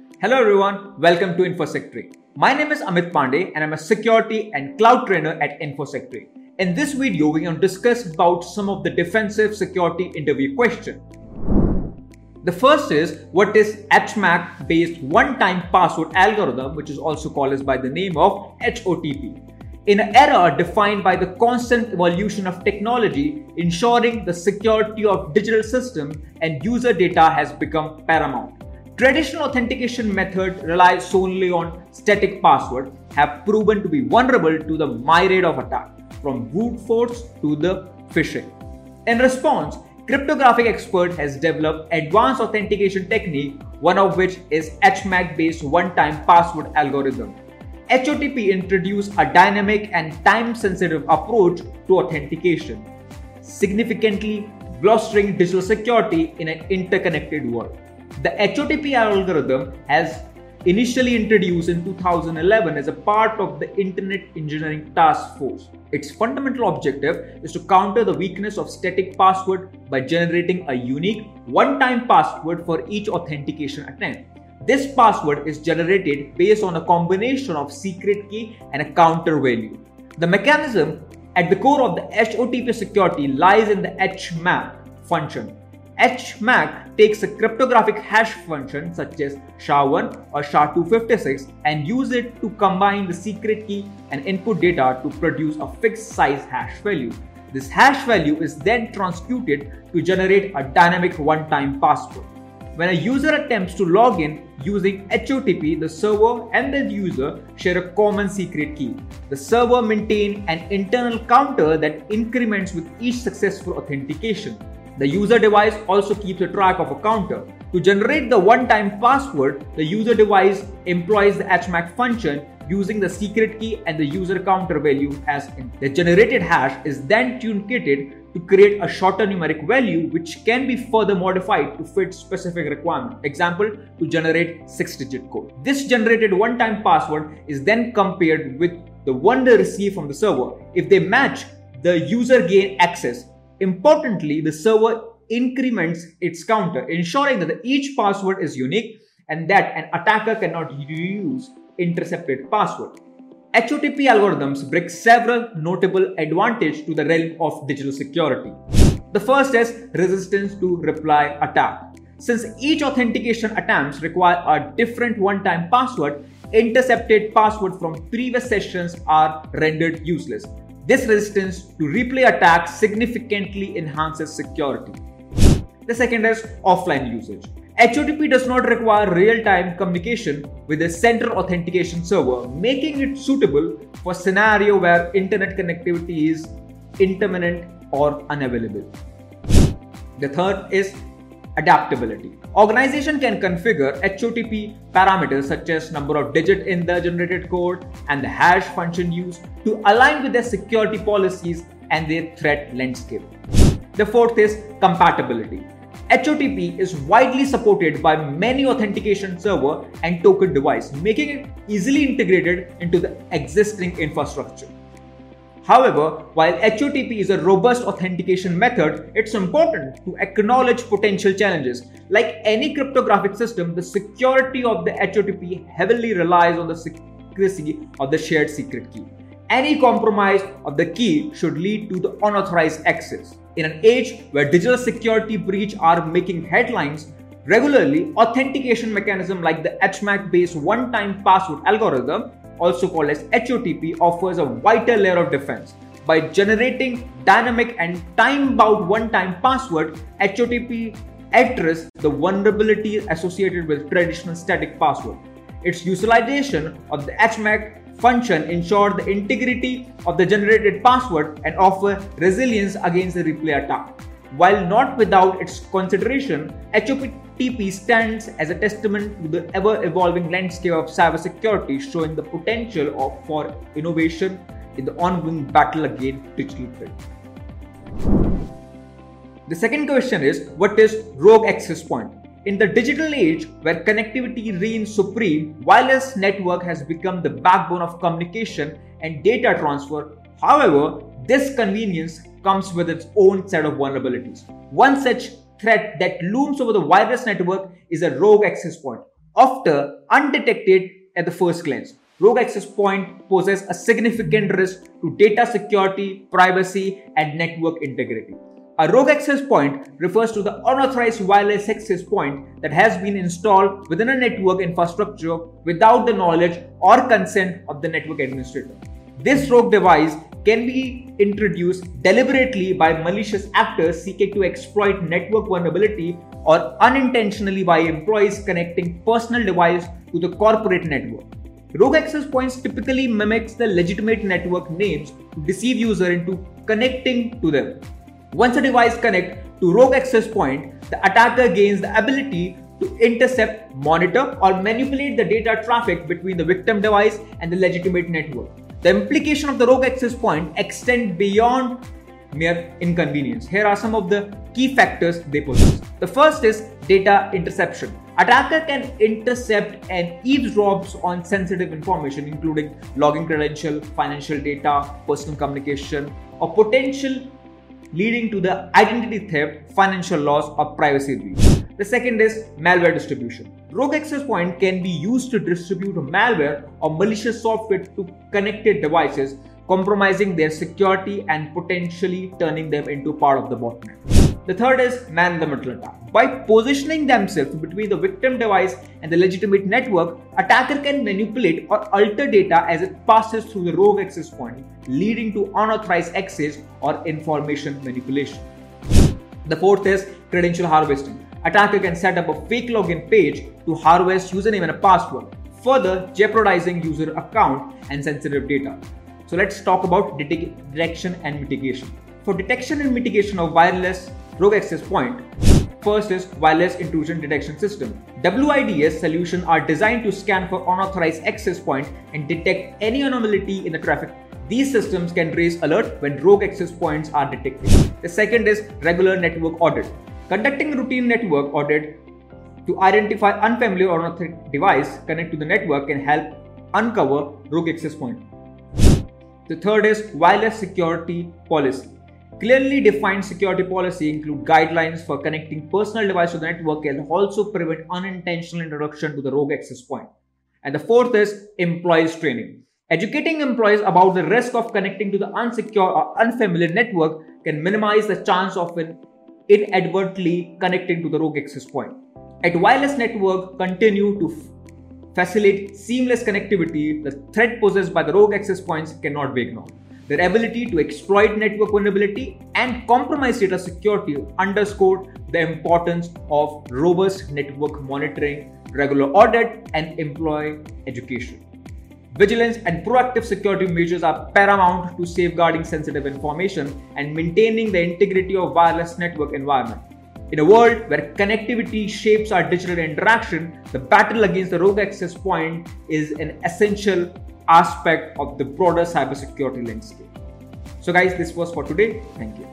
Hello everyone, welcome to InfosecTrain. My name is Amit Pandey and I'm a security and cloud trainer at InfosecTrain. In this video, we're going to discuss about some of the defensive security interview questions. The first is what is HMAC based one-time password algorithm, which is also called as by the name of HOTP. In an era defined by the constant evolution of technology, ensuring the security of digital systems and user data has become paramount. Traditional authentication methods rely solely on static password have proven to be vulnerable to the myriad of attacks, from brute force to the phishing. In response, cryptographic expert has developed advanced authentication technique, one of which is HMAC-based one-time password algorithm. HOTP introduced a dynamic and time-sensitive approach to authentication, significantly bolstering digital security in an interconnected world. The HOTP algorithm has initially introduced in 2011 as a part of the Internet Engineering Task Force. Its fundamental objective is to counter the weakness of static password by generating a unique one-time password for each authentication attempt. This password is generated based on a combination of secret key and a counter value. The mechanism at the core of the HOTP security lies in the HMAC function, HMAC takes a cryptographic hash function such as SHA-1 or SHA-256 and use it to combine the secret key and input data to produce a fixed size hash value. This hash value is then transmuted to generate a dynamic one-time password. When a user attempts to log in using HOTP, the server and the user share a common secret key. The server maintains an internal counter that increments with each successful authentication. The user device also keeps a track of a counter. To generate the one-time password, the user device employs the HMAC function using the secret key and the user counter value as in. The generated hash is then truncated to create a shorter numeric value which can be further modified to fit specific requirement. Example, to generate 6-digit code. This generated one-time password is then compared with the one they receive from the server. If they match, the user gain access Importantly, the server increments its counter, ensuring that each password is unique and that an attacker cannot reuse intercepted password. HOTP algorithms bring several notable advantages to the realm of digital security. The first is resistance to replay attack. Since each authentication attempts require a different one-time password, intercepted passwords from previous sessions are rendered useless. This resistance to replay attacks significantly enhances security. The second is offline usage. HOTP does not require real-time communication with a central authentication server, making it suitable for scenario where internet connectivity is intermittent or unavailable. The third is adaptability. Organization can configure HOTP parameters such as number of digits in the generated code and the hash function used to align with their security policies and their threat landscape. The fourth is compatibility. HOTP is widely supported by many authentication server and token device, making it easily integrated into the existing infrastructure. However, while HOTP is a robust authentication method, it's important to acknowledge potential challenges. Like any cryptographic system, the security of the HOTP heavily relies on the secrecy of the shared secret key. Any compromise of the key should lead to the unauthorized access. In an age where digital security breach are making headlines, regularly authentication mechanism like the HMAC-based one-time password algorithm also called as HOTP, offers a vital layer of defense. By generating dynamic and time-bound one-time password, HOTP addresses the vulnerability associated with traditional static password. Its utilization of the HMAC function ensures the integrity of the generated password and offer resilience against the replay attack. While not without its consideration, HOTP stands as a testament to the ever evolving landscape of cybersecurity, showing the potential of, for innovation in the ongoing battle against digital threat. The second question is What is rogue access point? In the digital age, where connectivity reigns supreme, wireless network has become the backbone of communication and data transfer. However, this convenience comes with its own set of vulnerabilities. One such threat that looms over the wireless network is a rogue access point. often undetected at the first glance. Rogue access point poses a significant risk to data security, privacy, and network integrity. A rogue access point refers to the unauthorized wireless access point that has been installed within a network infrastructure without the knowledge or consent of the network administrator. This rogue device can be introduced deliberately by malicious actors seeking to exploit network vulnerability or unintentionally by employees connecting personal device to the corporate network. Rogue access points typically mimics the legitimate network names to deceive user into connecting to them. Once a device connects to rogue access point, the attacker gains the ability to intercept, monitor, or manipulate the data traffic between the victim device and the legitimate network. The implication of the rogue access point extend beyond mere inconvenience. Here are some of the key factors they possess. The first is data interception. Attacker can intercept and eavesdrops on sensitive information including login credential, financial data, personal communication, or potential leading to the identity theft, financial loss, or privacy breach. The second is malware distribution. Rogue access point can be used to distribute malware or malicious software to connected devices, compromising their security and potentially turning them into part of the botnet. The third is man the middle attack. By positioning themselves between the victim device and the legitimate network, attacker can manipulate or alter data as it passes through the rogue access point, leading to unauthorized access or information manipulation. The fourth is credential harvesting. Attacker can set up a fake login page to harvest username and a password, further jeopardizing user account and sensitive data. So let's talk about detection and mitigation. For detection and mitigation of wireless rogue access. First is wireless intrusion detection system. WIDS solutions are designed to scan for unauthorized access points and detect any anomaly in the traffic. These systems can raise alert when rogue access points are detected. The second is regular network audit. Conducting routine network audit to identify unfamiliar or unauthorized device connect to the network can help uncover rogue access point. The third is wireless security policy. Clearly defined security policy include guidelines for connecting personal device to the network and also prevent unintentional introduction to the rogue access point. And the fourth is employees training. Educating employees about the risk of connecting to the unsecure or unfamiliar network can minimize the chance of an inadvertently connecting to the rogue access point. At wireless network continue to facilitate seamless connectivity, the threat posed by the rogue access points cannot be ignored. Their ability to exploit network vulnerability and compromise data security underscored the importance of robust network monitoring, regular audit, and employee education. Vigilance and proactive security measures are paramount to safeguarding sensitive information and maintaining the integrity of wireless network environment. In a world where connectivity shapes our digital interaction, the battle against the rogue access point is an essential aspect of the broader cybersecurity landscape. So, guys, this was for today. Thank you.